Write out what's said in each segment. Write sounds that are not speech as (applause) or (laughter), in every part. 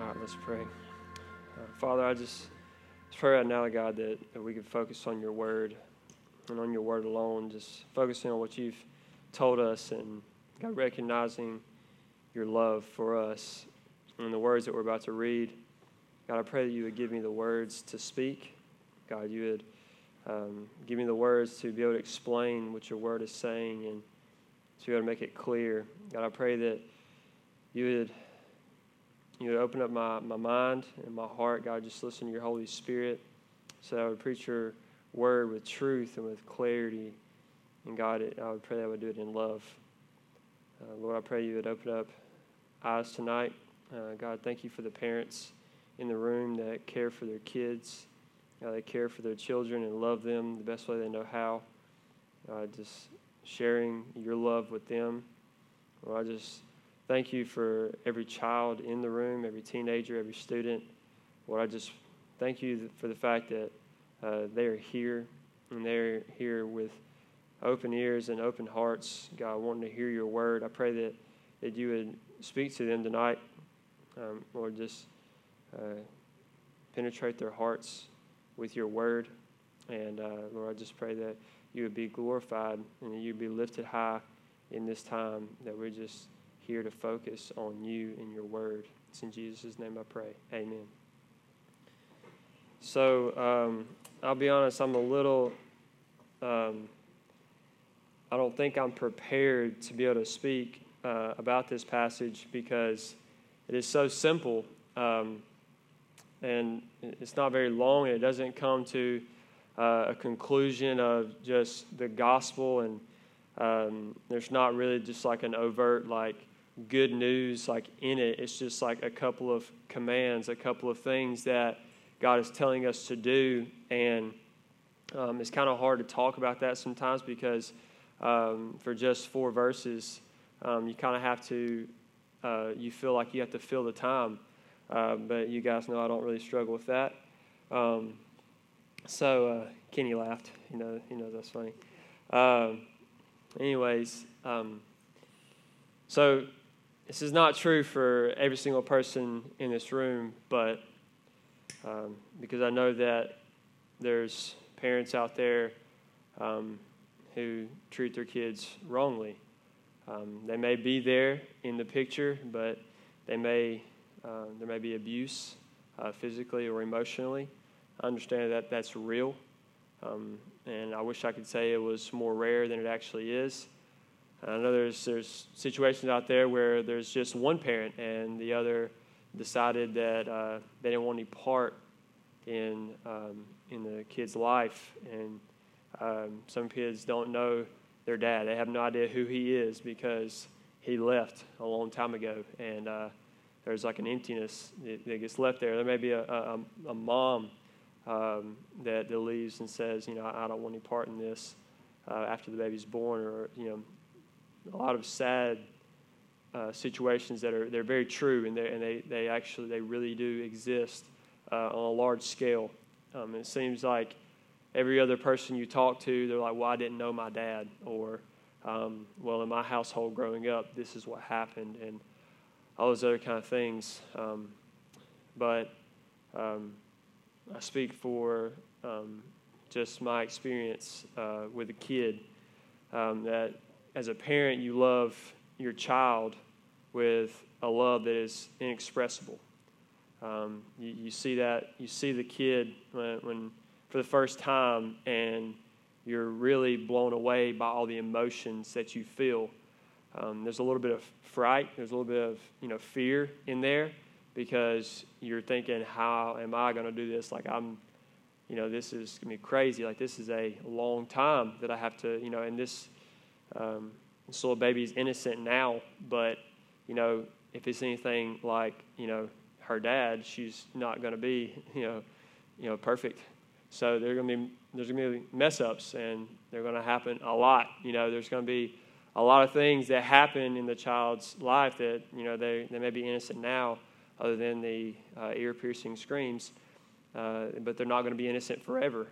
All right, let's pray. Uh, Father, I just pray right now, God, that, that we can focus on your word and on your word alone, just focusing on what you've told us and God, recognizing your love for us and the words that we're about to read. God, I pray that you would give me the words to speak. God, you would um, give me the words to be able to explain what your word is saying and to be able to make it clear. God, I pray that you would you would open up my, my mind and my heart, God, just listen to your Holy Spirit so I would preach your word with truth and with clarity. And God, I would pray that I would do it in love. Uh, Lord, I pray you would open up eyes tonight. Uh, God, thank you for the parents in the room that care for their kids. They care for their children and love them the best way they know how. Uh, just sharing your love with them. Lord, I just Thank you for every child in the room, every teenager, every student. Lord, I just thank you for the fact that uh, they are here and they're here with open ears and open hearts, God, wanting to hear your word. I pray that, that you would speak to them tonight. Um, Lord, just uh, penetrate their hearts with your word. And uh, Lord, I just pray that you would be glorified and that you'd be lifted high in this time, that we're just here to focus on you and your word. It's in Jesus' name I pray. Amen. So um, I'll be honest, I'm a little, um, I don't think I'm prepared to be able to speak uh, about this passage because it is so simple um, and it's not very long and it doesn't come to uh, a conclusion of just the gospel and um, there's not really just like an overt like good news like in it. It's just like a couple of commands, a couple of things that God is telling us to do. And um, it's kind of hard to talk about that sometimes because um, for just four verses, um, you kind of have to, uh, you feel like you have to fill the time. Uh, but you guys know I don't really struggle with that. Um, so uh, Kenny laughed. You know, he knows that's funny. Um, anyways, um, so this is not true for every single person in this room, but um, because I know that there's parents out there um, who treat their kids wrongly. Um, they may be there in the picture, but they may uh, there may be abuse uh, physically or emotionally. I understand that that's real, um, and I wish I could say it was more rare than it actually is. I know there's there's situations out there where there's just one parent and the other decided that uh, they didn't want any part in um, in the kid's life, and um, some kids don't know their dad. They have no idea who he is because he left a long time ago, and uh, there's like an emptiness that gets left there. There may be a, a, a mom um, that, that leaves and says, you know, I, I don't want any part in this uh, after the baby's born, or you know, a lot of sad uh, situations that are they're very true and, and they, they actually they really do exist uh, on a large scale. Um, it seems like every other person you talk to, they're like, "Well, I didn't know my dad," or um, "Well, in my household growing up, this is what happened," and all those other kind of things. Um, but um, I speak for um, just my experience uh, with a kid um, that as a parent, you love your child with a love that is inexpressible. Um, you, you, see that, you see the kid when, when, for the first time, and you're really blown away by all the emotions that you feel. Um, there's a little bit of fright, there's a little bit of you know fear in there because you're thinking, how am I going to do this? Like I'm, you know, this is gonna be crazy. Like this is a long time that I have to, you know, and this um, this little baby is innocent now, but you know, if it's anything like you know her dad, she's not going to be (laughs) you know, you know, perfect. So there's going to be there's going to be mess ups, and they're going to happen a lot. You know, there's going to be a lot of things that happen in the child's life that you know they they may be innocent now, other than the uh, ear piercing screams, uh, but they're not going to be innocent forever.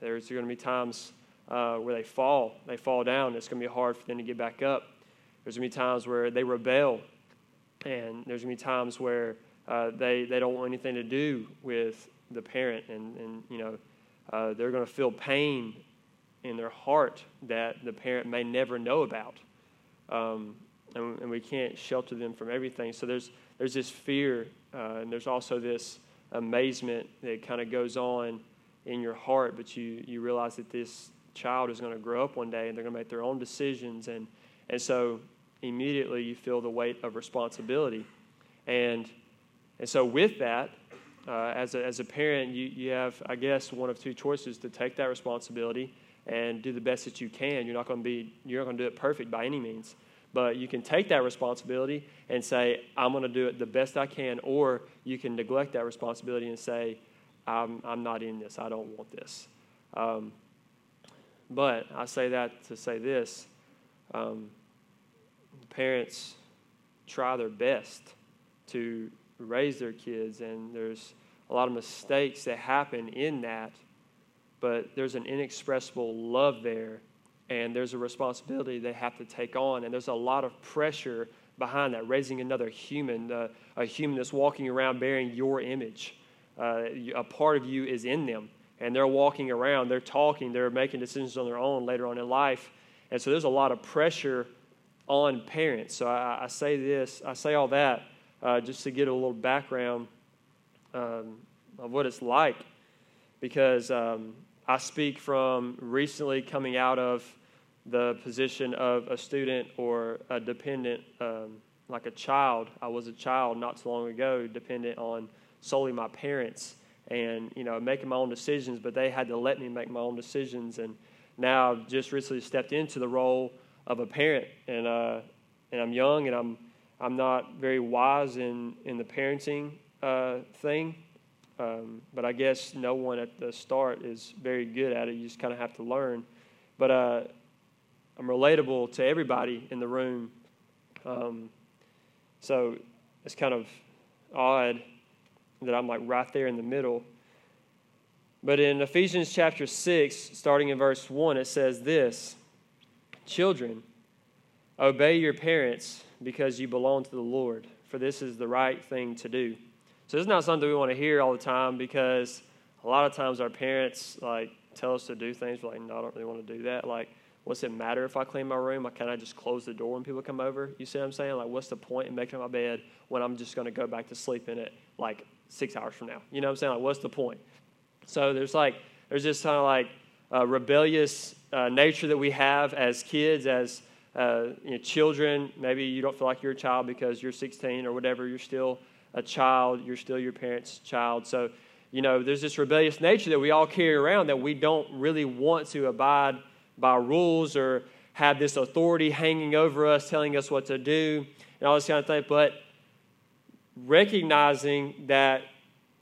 There's going to be times uh, where they fall. They fall down. It's going to be hard for them to get back up. There's going to be times where they rebel and there's going to be times where uh, they, they don't want anything to do with the parent, and, and you know, uh, they're going to feel pain in their heart that the parent may never know about. Um, and, and, we can't shelter them from everything. So there's, there's this fear, uh, and there's also this amazement that kind of goes on in your heart, but you, you realize that this child is going to grow up one day and they're going to make their own decisions. And, and so immediately you feel the weight of responsibility. And, and so, with that, uh, as, a, as a parent, you, you have, I guess, one of two choices to take that responsibility and do the best that you can. You're not going to be, you're not going to do it perfect by any means. But you can take that responsibility and say, I'm going to do it the best I can, or you can neglect that responsibility and say, I'm, I'm not in this. I don't want this. Um, but I say that to say this um, parents try their best to raise their kids, and there's a lot of mistakes that happen in that, but there's an inexpressible love there, and there's a responsibility they have to take on, and there's a lot of pressure behind that, raising another human, uh, a human that's walking around bearing your image. Uh, a part of you is in them, and they're walking around, they're talking, they're making decisions on their own later on in life. And so there's a lot of pressure on parents. So I, I say this, I say all that uh, just to get a little background um, of what it's like because um, I speak from recently coming out of the position of a student or a dependent, um, like a child. I was a child not too long ago, dependent on solely my parents and you know making my own decisions but they had to let me make my own decisions. And now i've just recently stepped into the role of a parent and uh, and i'm young and i'm i'm not very wise in in the parenting uh, thing. Um, but i guess no one at the start is very good at it. You just kind of have to learn. But uh, i'm relatable to everybody in the room. Um, so it's kind of odd that I'm like right there in the middle. But in Ephesians chapter 6, starting in verse 1, it says this Children, obey your parents because you belong to the Lord, for this is the right thing to do. So this is not something we want to hear all the time because a lot of times our parents like tell us to do things. We're like, no, I don't really want to do that. Like, what's it matter if I clean my room? I kind of just close the door when people come over. You see what I'm saying? Like, what's the point in making my bed when I'm just going to go back to sleep in it like six hours from now? You know what I'm saying? Like, what's the point? So there's like, there's this kind of like uh, rebellious uh, nature that we have as kids, as uh, you know, children. Maybe you don't feel like you're a child because you're 16 or whatever. You're still a child. You're still your parents' child. So, you know, there's this rebellious nature that we all carry around that we don't really want to abide by rules or have this authority hanging over us, telling us what to do, and all this kind of thing. But recognizing that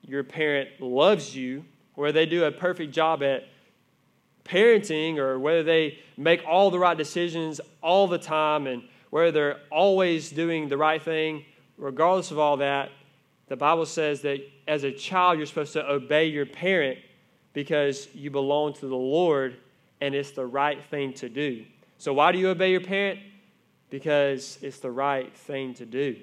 your parent loves you, where they do a perfect job at parenting, or whether they make all the right decisions all the time, and whether they're always doing the right thing, regardless of all that, the Bible says that as a child, you're supposed to obey your parent because you belong to the Lord and it's the right thing to do. So, why do you obey your parent? Because it's the right thing to do.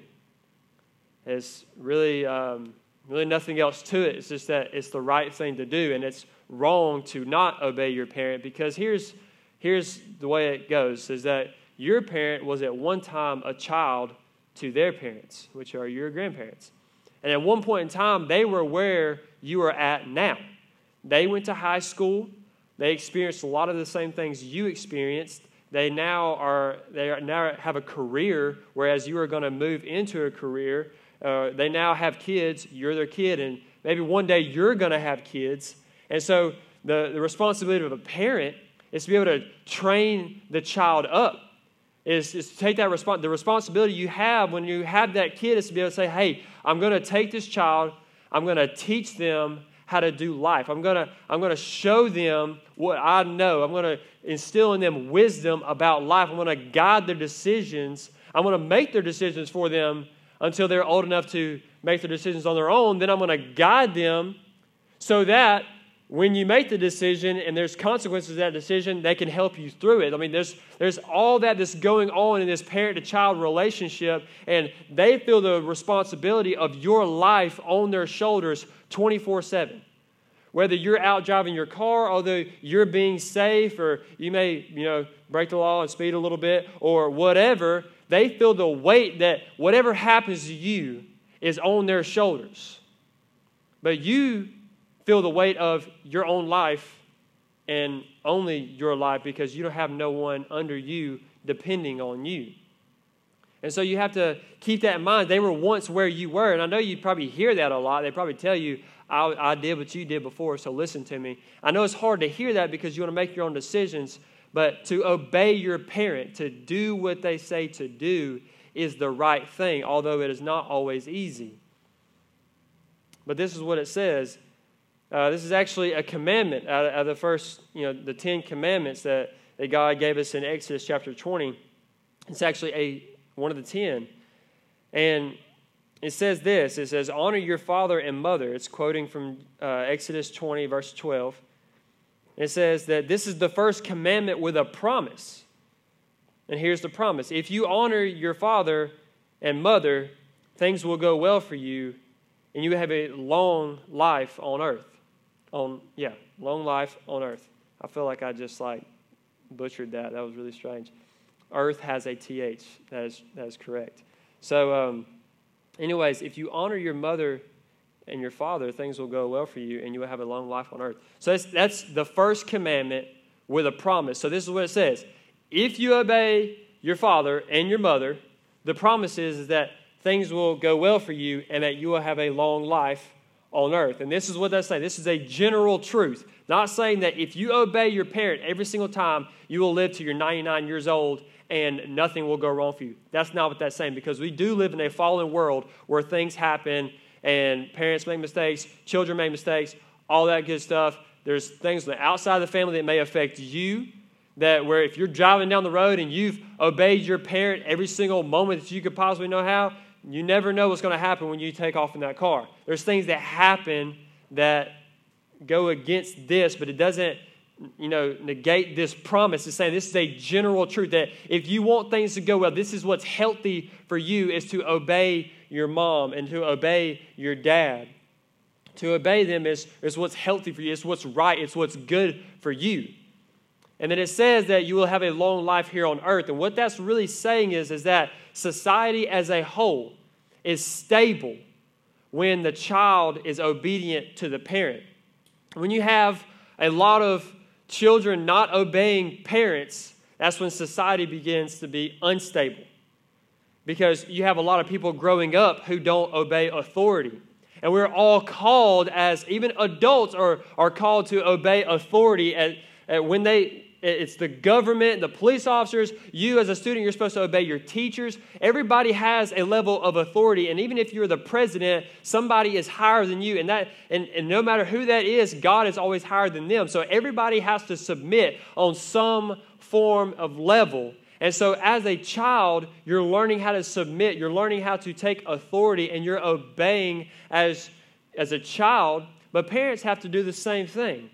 There's really, um, really nothing else to it. It's just that it's the right thing to do, and it's wrong to not obey your parent because here's, here's the way it goes is that your parent was at one time a child to their parents, which are your grandparents. And at one point in time, they were where you are at now. They went to high school, they experienced a lot of the same things you experienced. They now are they are now have a career, whereas you are going to move into a career. Uh, they now have kids. You're their kid, and maybe one day you're going to have kids. And so the, the responsibility of a parent is to be able to train the child up. Is, is to take that response. The responsibility you have when you have that kid is to be able to say, "Hey, I'm going to take this child. I'm going to teach them how to do life. I'm going to I'm going to show them what I know. I'm going to instill in them wisdom about life. I'm going to guide their decisions. I'm going to make their decisions for them until they're old enough to make their decisions on their own. Then I'm going to guide them so that when you make the decision and there's consequences to that decision, they can help you through it. I mean, there's, there's all that that's going on in this parent to child relationship, and they feel the responsibility of your life on their shoulders 24 7. Whether you're out driving your car, although you're being safe, or you may, you know, break the law and speed a little bit, or whatever, they feel the weight that whatever happens to you is on their shoulders. But you feel the weight of your own life and only your life because you don't have no one under you depending on you. And so you have to keep that in mind. They were once where you were. And I know you probably hear that a lot. They probably tell you, I, I did what you did before, so listen to me. I know it's hard to hear that because you want to make your own decisions, but to obey your parent, to do what they say to do, is the right thing, although it is not always easy. But this is what it says uh, this is actually a commandment out of, out of, the first, you know, the Ten Commandments that, that God gave us in Exodus chapter 20. It's actually a, one of the ten. And it says this it says, Honor your father and mother. It's quoting from uh, Exodus 20, verse 12. It says that this is the first commandment with a promise. And here's the promise if you honor your father and mother, things will go well for you, and you have a long life on earth on yeah, long life on earth. I feel like I just like butchered that. That was really strange. Earth has a th. That is that is correct. So, um, anyways, if you honor your mother and your father, things will go well for you, and you will have a long life on earth. So that's that's the first commandment with a promise. So this is what it says: If you obey your father and your mother, the promise is, is that things will go well for you, and that you will have a long life on earth. And this is what they say. This is a general truth. Not saying that if you obey your parent every single time, you will live to your 99 years old and nothing will go wrong for you. That's not what that's saying because we do live in a fallen world where things happen and parents make mistakes, children make mistakes, all that good stuff. There's things on the outside of the family that may affect you. That where if you're driving down the road and you've obeyed your parent every single moment that you could possibly know how, you never know what's going to happen when you take off in that car. There's things that happen that go against this, but it doesn't you know, negate this promise. It's saying this is a general truth that if you want things to go well, this is what's healthy for you is to obey your mom and to obey your dad. To obey them is, is what's healthy for you, it's what's right, it's what's good for you. And then it says that you will have a long life here on earth. And what that's really saying is, is that society as a whole is stable when the child is obedient to the parent. When you have a lot of children not obeying parents, that's when society begins to be unstable. Because you have a lot of people growing up who don't obey authority. And we're all called, as even adults are, are called to obey authority at, at when they it's the government, the police officers. You, as a student, you're supposed to obey your teachers. Everybody has a level of authority. And even if you're the president, somebody is higher than you. And, that, and, and no matter who that is, God is always higher than them. So everybody has to submit on some form of level. And so, as a child, you're learning how to submit, you're learning how to take authority, and you're obeying as, as a child. But parents have to do the same thing.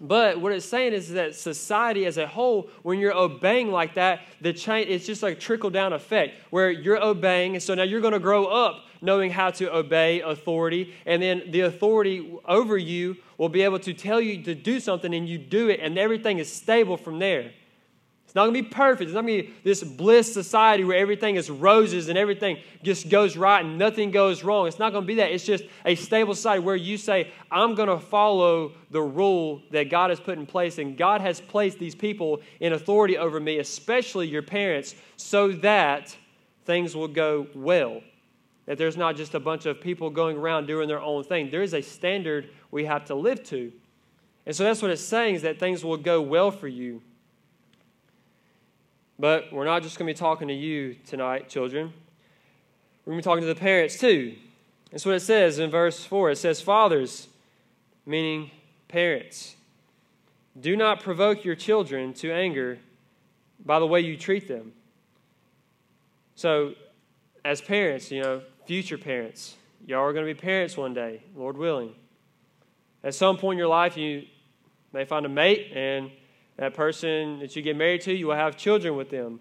But what it's saying is that society as a whole, when you're obeying like that, the chain it's just like a trickle down effect where you're obeying, and so now you're going to grow up knowing how to obey authority, and then the authority over you will be able to tell you to do something, and you do it, and everything is stable from there. It's not going to be perfect. It's not going to be this bliss society where everything is roses and everything just goes right and nothing goes wrong. It's not going to be that. It's just a stable society where you say, I'm going to follow the rule that God has put in place. And God has placed these people in authority over me, especially your parents, so that things will go well. That there's not just a bunch of people going around doing their own thing. There is a standard we have to live to. And so that's what it's saying is that things will go well for you. But we're not just going to be talking to you tonight, children. We're going to be talking to the parents too. That's what it says in verse 4. It says, Fathers, meaning parents, do not provoke your children to anger by the way you treat them. So, as parents, you know, future parents, y'all are going to be parents one day, Lord willing. At some point in your life, you may find a mate, and that person that you get married to, you will have children with them.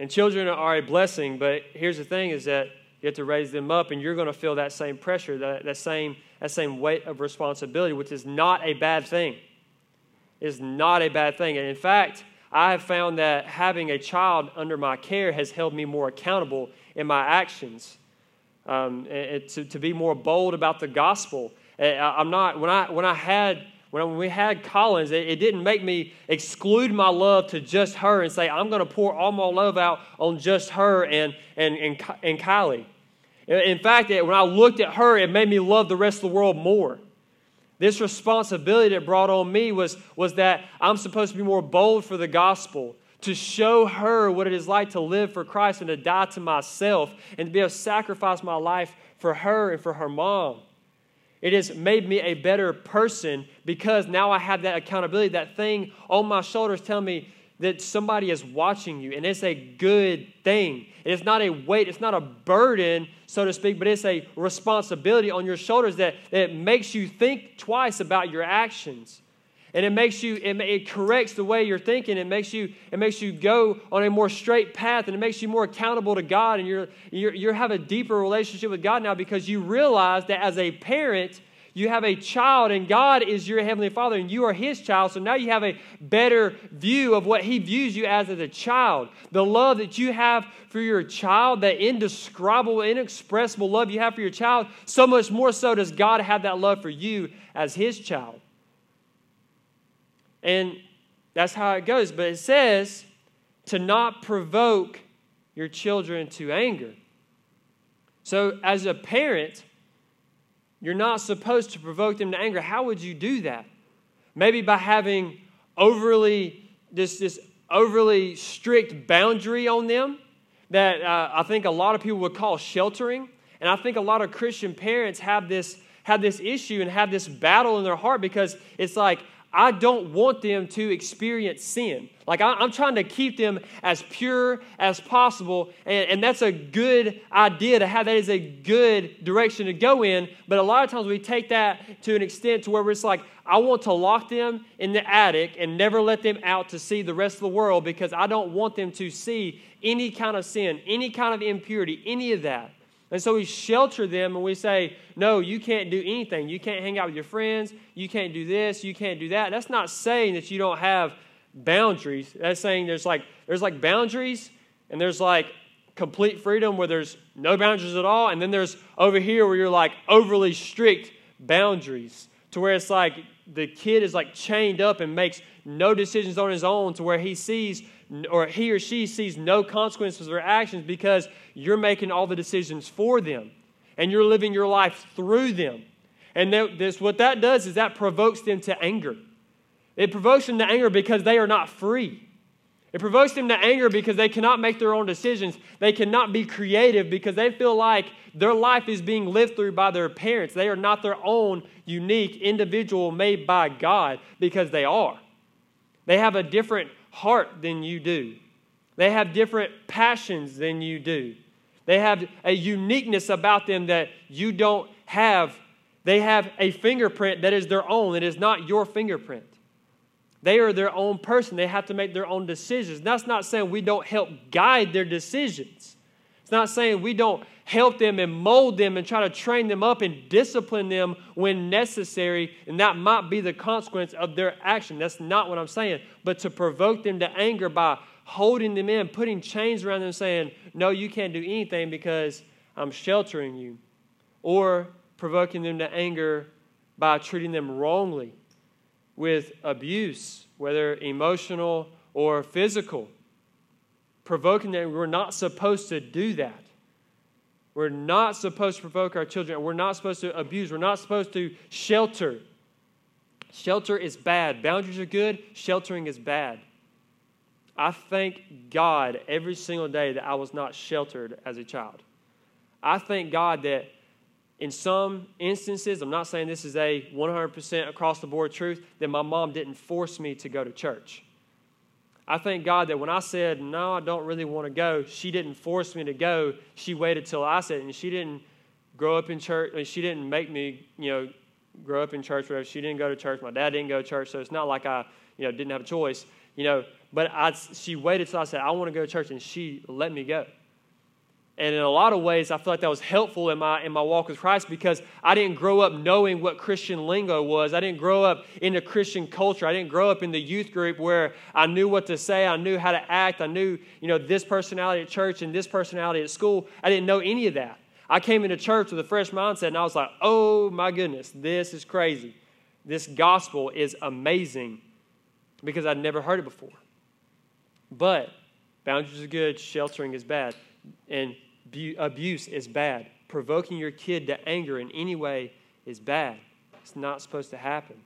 And children are a blessing, but here's the thing is that you have to raise them up, and you're going to feel that same pressure, that, that, same, that same weight of responsibility, which is not a bad thing. Is not a bad thing. And in fact, I have found that having a child under my care has held me more accountable in my actions. Um, and, to, to be more bold about the gospel. I'm not, when I, when I had when we had Collins, it, it, didn't make me exclude my love to just her and say, I'm going to pour all my love out on just her and, and, and, and Kylie. In fact, when I looked at her, it made me love the rest of the world more. This responsibility that brought on me was, was that I'm supposed to be more bold for the gospel, to show her what it is like to live for Christ and to die to myself and to be able to sacrifice my life for her and for her mom. It has made me a better person because now I have that accountability, that thing on my shoulders telling me that somebody is watching you, and it's a good thing. It's not a weight, it's not a burden, so to speak, but it's a responsibility on your shoulders that, that makes you think twice about your actions and it makes you it, it, corrects the way you're thinking. It makes you it makes you go on a more straight path and it makes you more accountable to god. And you're you're you have a deeper relationship with god now because you realize that as a parent you have a child and god is your heavenly father and you are his child. So now you have a better view of what he views you as as a child. The love that you have for your child that indescribable inexpressible love you have for your child so much more so does god have that love for you as his child and that's how it goes. But it says to not provoke your children to anger. So, as a parent, you're not supposed to provoke them to anger. How would you do that? Maybe by having overly this, this overly strict boundary on them that uh, I think a lot of people would call sheltering. And I think a lot of Christian parents have this have this issue and have this battle in their heart because it's like I don't want them to experience sin. Like, I, am trying to keep them as pure as possible. And, and that's a good idea to have. That is a good direction to go in. But a lot of times we take that to an extent to where it's like, I want to lock them in the attic and never let them out to see the rest of the world because I don't want them to see any kind of sin, any kind of impurity, any of that. And so we shelter them and we say, no, you can't do anything. You can't hang out with your friends. You can't do this. You can't do that. That's not saying that you don't have boundaries. That's saying there's like, there's like boundaries and there's like complete freedom where there's no boundaries at all. And then there's over here where you're like overly strict boundaries to where it's like the kid is like chained up and makes no decisions on his own to where he sees or he or she sees no consequences their actions because you're making all the decisions for them and you're living your life through them. And this, what that does is that provokes them to anger. It provokes them to anger because they are not free. It provokes them to anger because they cannot make their own decisions. They cannot be creative because they feel like their life is being lived through by their parents. They are not their own unique individual made by God because they are. They have a different heart than you do. They have different passions than you do. They have a uniqueness about them that you don't have. They have a fingerprint that is their own, it is not your fingerprint. They are their own person. They have to make their own decisions. That's not saying we don't help guide their decisions. It's not saying we don't help them and mold them and try to train them up and discipline them when necessary, and that might be the consequence of their action. That's not what I'm saying. But to provoke them to anger by holding them in, putting chains around them, saying, No, you can't do anything because I'm sheltering you, or provoking them to anger by treating them wrongly with abuse, whether emotional or physical. Provoking them, we're not supposed to do that. We're not supposed to provoke our children. We're not supposed to abuse. We're not supposed to shelter. Shelter is bad. Boundaries are good. Sheltering is bad. I thank God every single day that I was not sheltered as a child. I thank God that in some instances, I'm not saying this is a 100% across the board truth, that my mom didn't force me to go to church. I thank God that when I said, no, I don't really want to go, she didn't force me to go. She waited till I said, and she didn't grow up in church, and she didn't make me, you know, grow up in church, whatever. She didn't go to church. My dad didn't go to church, so it's not like I, you know, didn't have a choice, you know. But I, she waited till I said I want to go to church, and she let me go. And in a lot of ways, I feel like that was helpful in my, in my walk with Christ because I didn't grow up knowing what Christian lingo was. I didn't grow up in a Christian culture. I didn't grow up in the youth group where I knew what to say. I knew how to act. I knew, you know, this personality at church and this personality at school. I didn't know any of that. I came into church with a fresh mindset and I was like, oh my goodness, this is crazy. This gospel is amazing because I'd never heard it before. But boundaries are good, sheltering is bad. And abuse is bad. Provoking your kid to anger in any way is bad. It's not supposed to happen.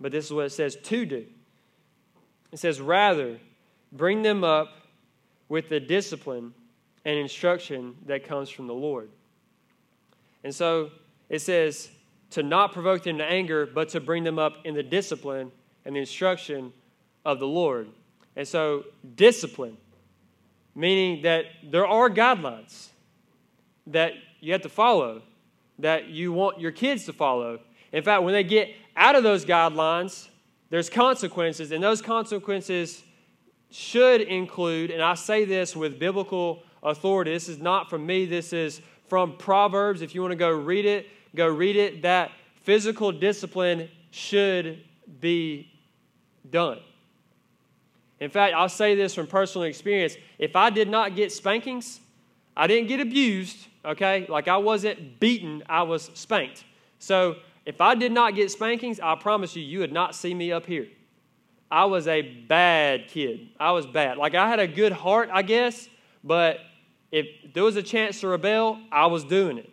But this is what it says to do. It says, rather, bring them up with the discipline and instruction that comes from the Lord. And so it says to not provoke them to anger, but to bring them up in the discipline and the instruction of the Lord. And so, discipline meaning that there are guidelines that you have to follow, that you want your kids to follow. In fact, when they get out of those guidelines, there's consequences, and those consequences should include, and I say this with biblical authority, this is not from me, this is from Proverbs. If you want to go read it, go read it, that physical discipline should be done. In fact, I'll say this from personal experience. If I did not get spankings, I didn't get abused, okay? Like I wasn't beaten, I was spanked. So if I did not get spankings, I promise you, you would not see me up here. I was a bad kid. I was bad. Like I had a good heart, I guess, but if there was a chance to rebel, I was doing it.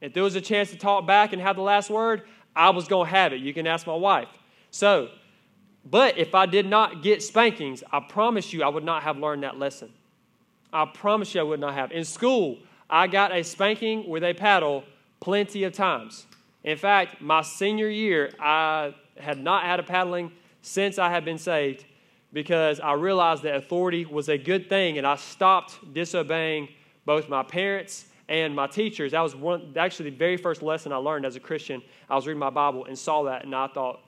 If there was a chance to talk back and have the last word, I was going to have it. You can ask my wife. So but if I did not get spankings, I promise you I would not have learned that lesson. I promise you I would not have. In school, I got a spanking with a paddle plenty of times. In fact, my senior year, I had not had a paddling since I had been saved because I realized that authority was a good thing and I stopped disobeying both my parents and my teachers. That was one, actually the very first lesson I learned as a Christian. I was reading my Bible and saw that, and I thought,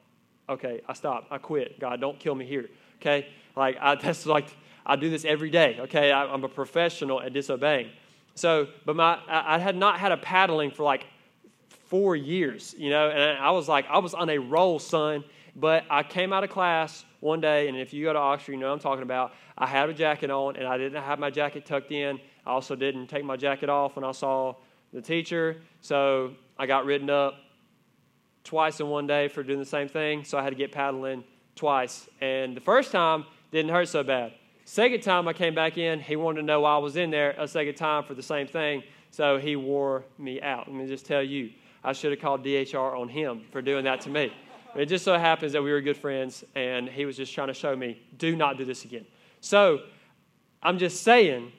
okay, I stopped. I quit. God, don't kill me here. Okay? Like, I, (laughs) that's like, I do this every day. Okay? I, am a professional at disobeying. So, but my, I, I had not had a paddling for like four years, you know, and I was like, I was on a roll, son. But I came out of class one day, and if you go to Oxford, you know I'm talking about. I had a jacket on, and I didn't have my jacket tucked in. I also didn't take my jacket off when I saw the teacher. So I got written up twice in one day for doing the same thing, so I had to get paddling twice. And the first time didn't hurt so bad. Second time I came back in, he wanted to know why I was in there a second time for the same thing, so he wore me out. Let me just tell you, I should have called DHR on him for doing that to me. It just so happens that we were good friends, and he was just trying to show me, do not do this again. So I'm just saying,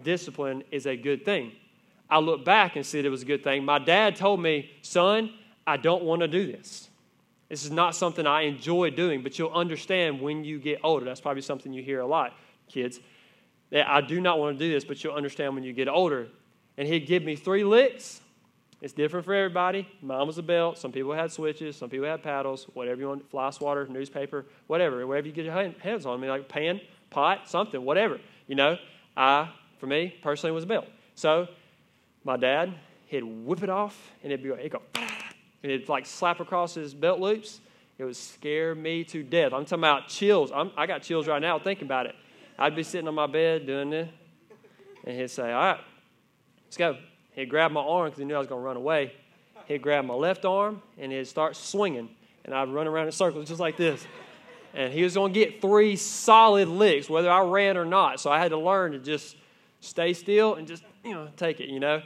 discipline is a good thing. I look back and see that it was a good thing. My dad told me, son, I don't want to do this. This is not something I enjoy doing, but you'll understand when you get older. That's probably something you hear a lot, kids. That I do not want to do this, but you'll understand when you get older. And he'd give me three licks. It's different for everybody. Mine was a belt. Some people had switches. Some people had paddles. Whatever you want, fly swatter, newspaper, whatever. Whatever you get your hands on. I mean, like pan, pot, something, whatever. You know, I, for me, personally, was a belt. So my dad, he'd whip it off, and it'd be, it'd go, it'd like slap across his belt loops. It would scare me to death. I'm talking about chills. I'm, I got chills right now thinking about it. I'd be sitting on my bed doing this, and he'd say, All right, let's go. He'd grab my arm because he knew I was going to run away. He'd grab my left arm, and he'd start swinging, and I'd run around in circles just like this. And he was going to get three solid licks, whether I ran or not. So I had to learn to just stay still and just, you know, take it, you know.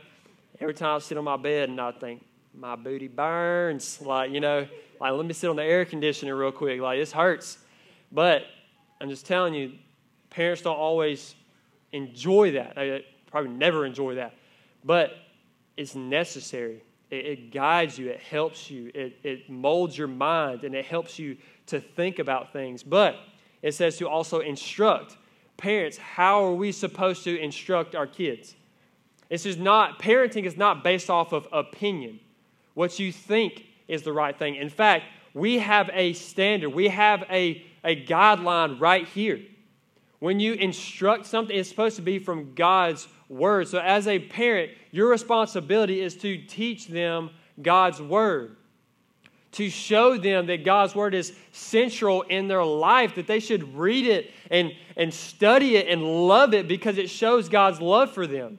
Every time I sit on my bed and I think, my booty burns. Like, you know, like, let me sit on the air conditioner real quick. Like, this hurts. But I'm just telling you, parents don't always enjoy that. They probably never enjoy that. But it's necessary. It, it guides you, it helps you, it, it molds your mind, and it helps you to think about things. But it says to also instruct. Parents, how are we supposed to instruct our kids? This is not, parenting is not based off of opinion what you think is the right thing. In fact, we have a standard, we have a, a guideline right here. When you instruct something, it's supposed to be from God's word. So, as a parent, your responsibility is to teach them God's word, to show them that God's word is central in their life, that they should read it and, and study it and love it because it shows God's love for them.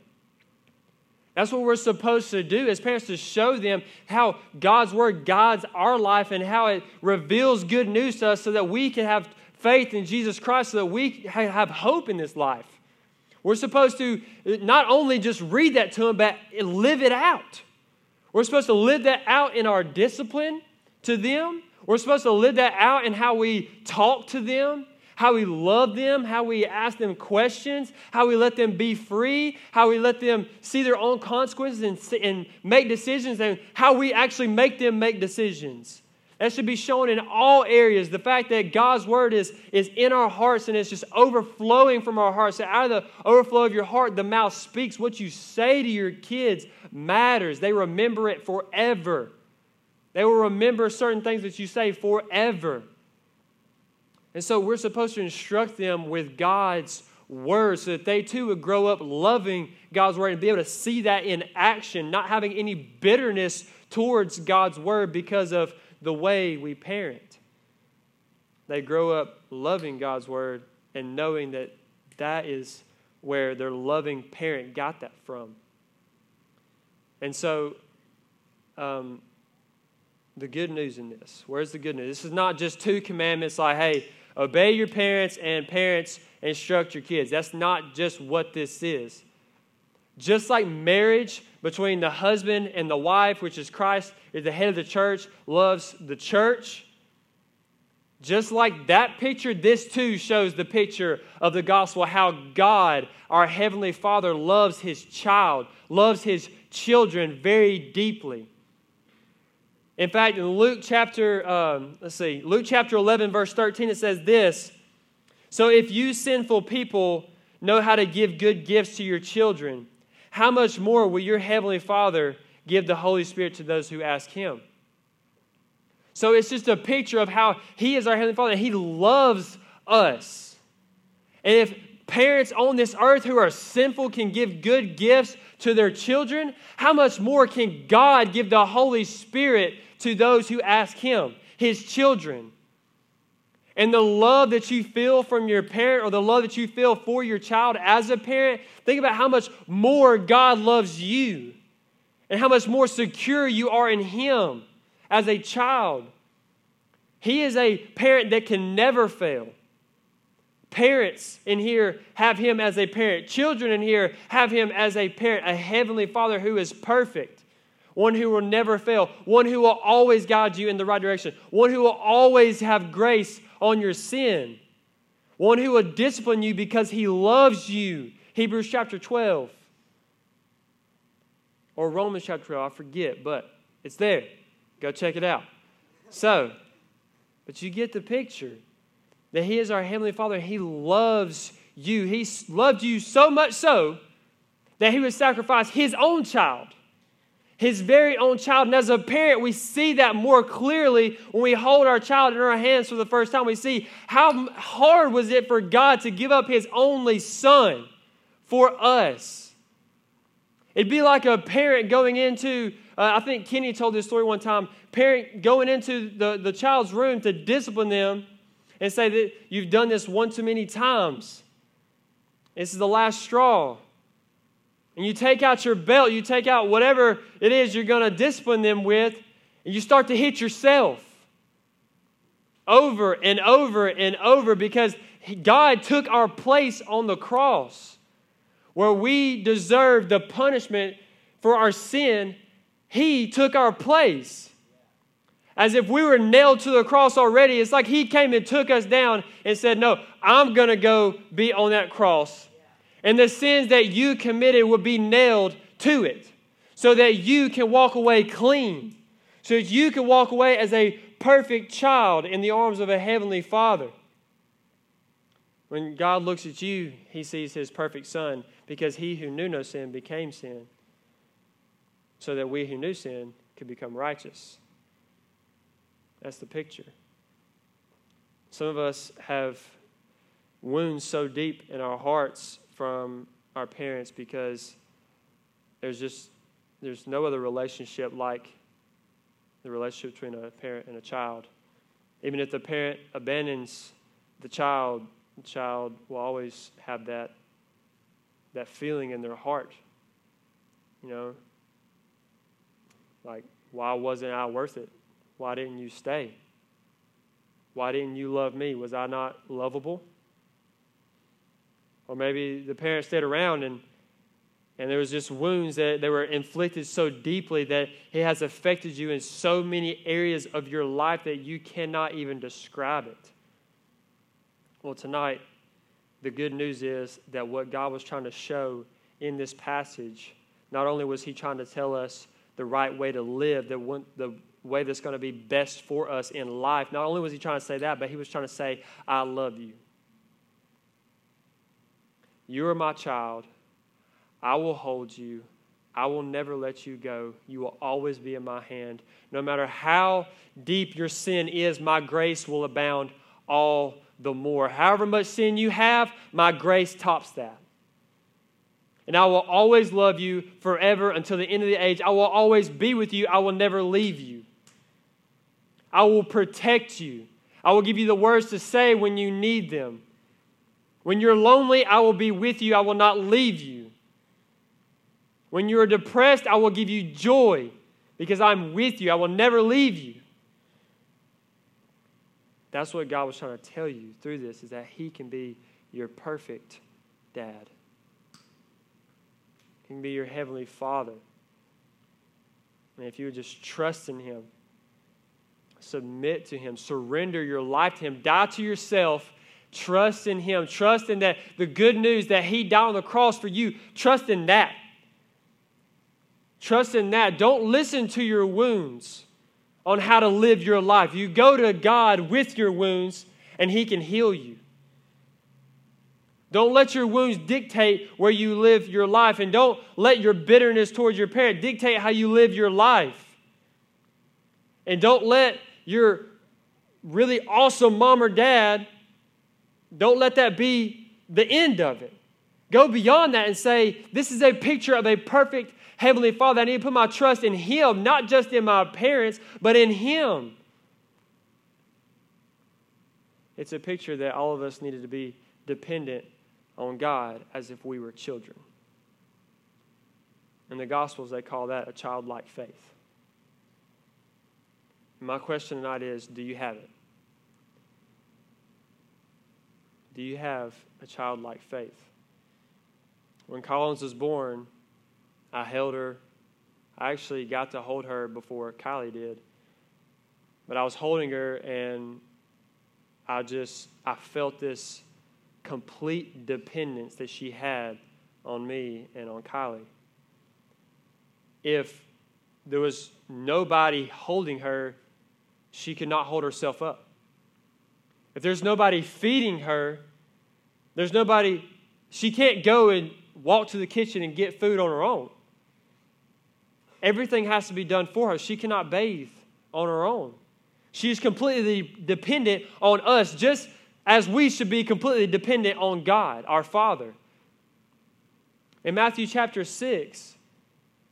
That's what we're supposed to do as parents to show them how God's word guides our life and how it reveals good news to us so that we can have faith in Jesus Christ, so that we have hope in this life. We're supposed to uh, not only just read that to them, but live it out. We're supposed to live that out in our discipline to them. We're supposed to live that out in how we talk to them how we love them, how we ask them questions, how we let them be free, how we let them see their own consequences and, and make decisions, and how we actually make them make decisions. That should be shown in all areas. The fact that God's word is, is in our hearts and it's just overflowing from our hearts. So out of the overflow of your heart, the mouth speaks. What you say to your kids matters. They remember it forever. They will remember certain things that you say forever. And so we're supposed to instruct them with God's word so that they too would grow up loving God's word and be able to see that in action, not having any bitterness towards God's word because of the way we parent. They grow up loving God's word and knowing that that is where their loving parent got that from. And so, um, the good news in this, where's the good news? This is not just two commandments like, hey, Obey your parents, and parents instruct your kids. That's not just what this is. Just like marriage between the husband and the wife, which is Christ, is the head of the church, loves the church. Just like that picture, this too shows the picture of the gospel how God, our Heavenly Father, loves His child, loves His children very deeply. In fact, in Luke chapter, um, let's see, Luke chapter 11, verse 13, it says this So if you sinful people know how to give good gifts to your children, how much more will your heavenly Father give the Holy Spirit to those who ask Him? So it's just a picture of how He is our Heavenly Father He loves us. And if parents on this earth who are sinful can give good gifts to their children, how much more can God give the Holy Spirit to those who ask Him, His children. And the love that you feel from your parent or the love that you feel for your child as a parent, think about how much more God loves you and how much more secure you are in Him as a child. He is a parent that can never fail. Parents in here have Him as a parent. Children in here have Him as a parent, a heavenly Father who is perfect one who will never fail, one who will always guide you in the right direction, one who will always have grace on your sin, one who will discipline you because he loves you. Hebrews chapter 12. Or Romans chapter 12, I forget, but it's there. Go check it out. So, but you get the picture that He is our Heavenly Father. He loves you. He loved you so much so that He would sacrifice His own child his very own child. And as a parent, we see that more clearly when we hold our child in our hands for the first time. We see how hard was it for God to give up his only son for us. It'd be like a parent going into, uh, I think Kenny told this story one time, parent going into the, the child's room to discipline them and say that you've done this one too many times. This is the last straw and you take out your belt, you take out whatever it is you're going to discipline them with, and you start to hit yourself over and over and over because God took our place on the cross where we deserve the punishment for our sin. He took our place. As if we were nailed to the cross already. It's like He came and took us down and said, No, I'm going to go be on that cross and the sins that you committed will be nailed to it so that you can walk away clean, so that you can walk away as a perfect child in the arms of a heavenly Father. When God looks at you, he sees his perfect Son because he who knew no sin became sin so that we who knew sin could become righteous. That's the picture. Some of us have wounds so deep in our hearts from our parents because there's just there's no other relationship like the relationship between a parent and a child. Even if the parent abandons the child, the child will always have that that feeling in their heart. You know, like why wasn't I worth it? Why didn't you stay? Why didn't you love me? Was I not lovable? Or maybe the parents stayed around and and there was just wounds that they were inflicted so deeply that it has affected you in so many areas of your life that you cannot even describe it. Well, tonight, the good news is that what God was trying to show in this passage, not only was He trying to tell us the right way to live, the, the way that's going to be best for us in life, not only was He trying to say that, but He was trying to say, I love you. You are my child. I will hold you. I will never let you go. You will always be in my hand. No matter how deep your sin is, my grace will abound all the more. However much sin you have, my grace tops that. And I will always love you forever until the end of the age. I will always be with you. I will never leave you. I will protect you. I will give you the words to say when you need them. When you're lonely, I will be with you. I will not leave you. When you are depressed, I will give you joy because I'm with you. I will never leave you. That's what God was trying to tell you through this is that he can be your perfect dad. He can be your heavenly father. And if you would just trust in him, submit to him, surrender your life to him, die to yourself, trust in him, trust in that the good news that he died on the cross for you, trust in that. Trust in that. Don't listen to your wounds on how to live your life. You go to God with your wounds, and He can heal you. Don't let your wounds dictate where you live your life, and don't let your bitterness towards your parent dictate how you live your life. And don't let your really awesome mom or dad, don't let that be the end of it. Go beyond that and say, This is a picture of a perfect Heavenly Father, I need to put my trust in Him, not just in my parents, but in Him. It's a picture that all of us needed to be dependent on God as if we were children. In the Gospels, they call that a childlike faith. My question tonight is do you have it? Do you have a childlike faith? When Collins was born, I held her. I actually got to hold her before Kylie did. But I was holding her and I just I felt this complete dependence that she had on me and on Kylie. If there was nobody holding her, she could not hold herself up. If there's nobody feeding her, there's nobody, she can't go and walk to the kitchen and get food on her own. Everything has to be done for her. She cannot bathe on her own. She is completely dependent on us, just as we should be completely dependent on God, our Father. In Matthew chapter 6,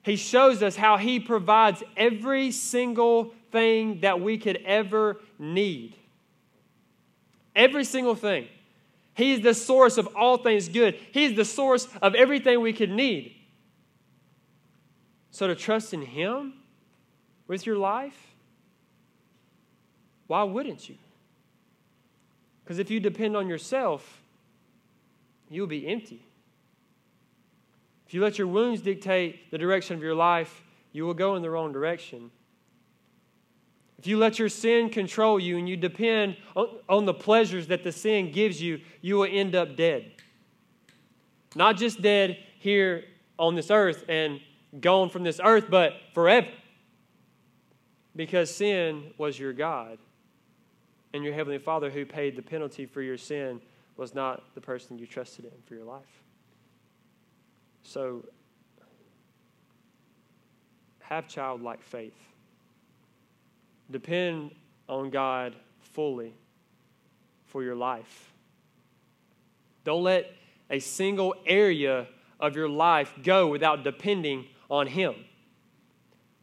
he shows us how he provides every single thing that we could ever need. Every single thing. He's the source of all things good. He's the source of everything we could need. So to trust in Him with your life, why wouldn't you? Because if you depend on yourself, you'll be empty. If you let your wounds dictate the direction of your life, you will go in the wrong direction. If you let your sin control you and you depend on, the pleasures that the sin gives you, you will end up dead. Not just dead here on this earth and gone from this earth, but forever. Because sin was your God. And your Heavenly Father, who paid the penalty for your sin, was not the person you trusted in for your life. So, have childlike faith. Depend on God fully for your life. Don't let a single area of your life go without depending on Him.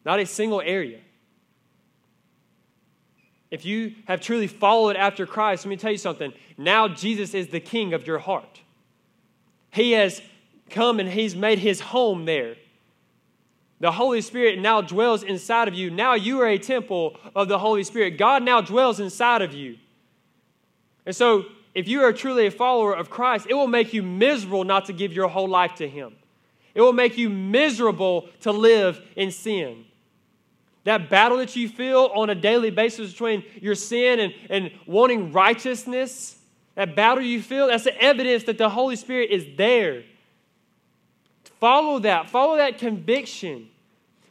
Not a single area. If you have truly followed after Christ, let me tell you something. Now Jesus is the king of your heart. He has come and He's made His home there. The Holy Spirit now dwells inside of you. Now you are a temple of the Holy Spirit. God now dwells inside of you. And so, if you are truly a follower of Christ, it will make you miserable not to give your whole life to Him. It will make you miserable to live in sin. That battle that you feel on a daily basis between your sin and, and wanting righteousness, that battle you feel, that's the evidence that the Holy Spirit is there. Follow that. Follow that conviction.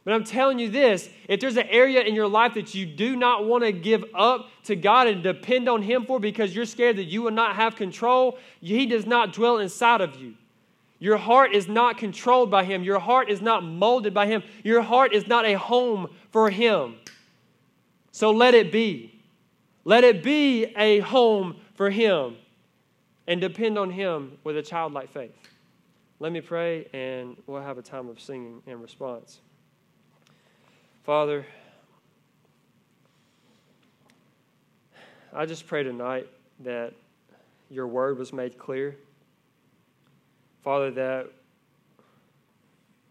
But I'm telling you this if there's an area in your life that you do not want to give up to God and depend on Him for because you're scared that you will not have control, He does not dwell inside of you. Your heart is not controlled by Him. Your heart is not molded by Him. Your heart is not a home for Him. So let it be. Let it be a home for Him and depend on Him with a childlike faith. Let me pray, and we'll have a time of singing in response. Father, I just pray tonight that your word was made clear. Father, that,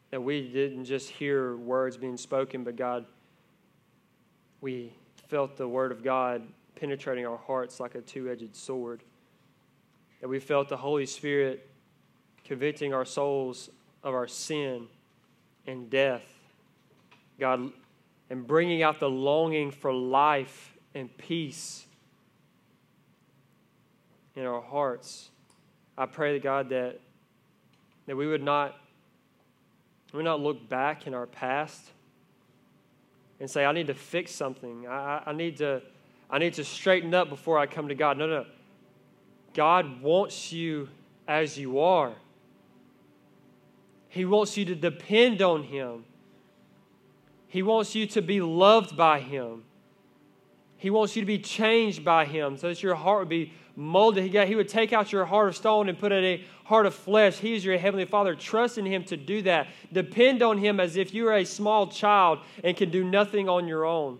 that we didn't just hear words being spoken, but God, we felt the word of God penetrating our hearts like a two edged sword. That we felt the Holy Spirit convicting our souls of our sin and death. God, and bringing out the longing for life and peace in our hearts. I pray to God that, that we would not, we would not look back in our past and say, I need to fix something. I, I, need to, I need to straighten up before I come to God. No, no. God wants you as you are. He wants you to depend on Him. He wants you to be loved by Him. He wants you to be changed by Him so that your heart would be molded. He, would take out your heart of stone and put in a heart of flesh. He is your Heavenly Father. Trust in Him to do that. Depend on Him as if you are a small child and can do nothing on your own.